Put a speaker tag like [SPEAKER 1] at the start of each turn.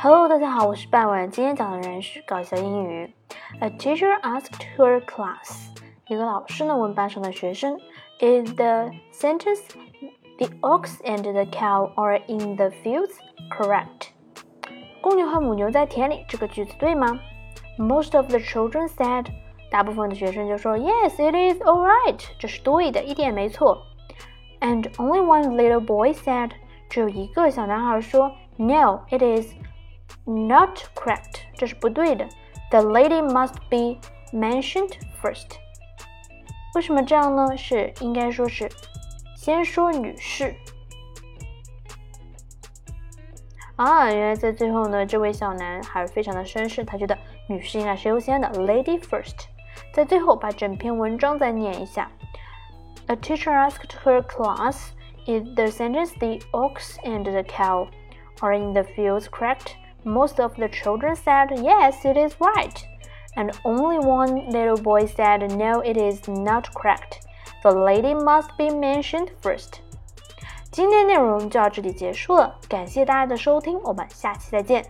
[SPEAKER 1] Hello，大家好，我是半晚。今天讲的人是搞笑英语。A teacher asked her class，一个老师呢问班上的学生，Is the sentence the ox and the cow are in the fields correct？公牛和母牛在田里，这个句子对吗？Most of the children said，大部分的学生就说 Yes, it is all right，这是对的，一点没错。And only one little boy said，只有一个小男孩说 No, it is。 Not correct，这是不对的。The lady must be mentioned first。为什么这样呢？是应该说是先说女士。啊，原来在最后呢，这位小男孩非常的绅士，他觉得女士应该是优先的，lady first。在最后把整篇文章再念一下。A teacher asked her class, "Is the sentence the ox and the cow are in the fields correct?" Most of the children said, Yes, it is right. And only one little boy said, No, it is not correct. The lady must be mentioned first. 今天内容就到这里结束了，感谢大家的收听，我们下期再见。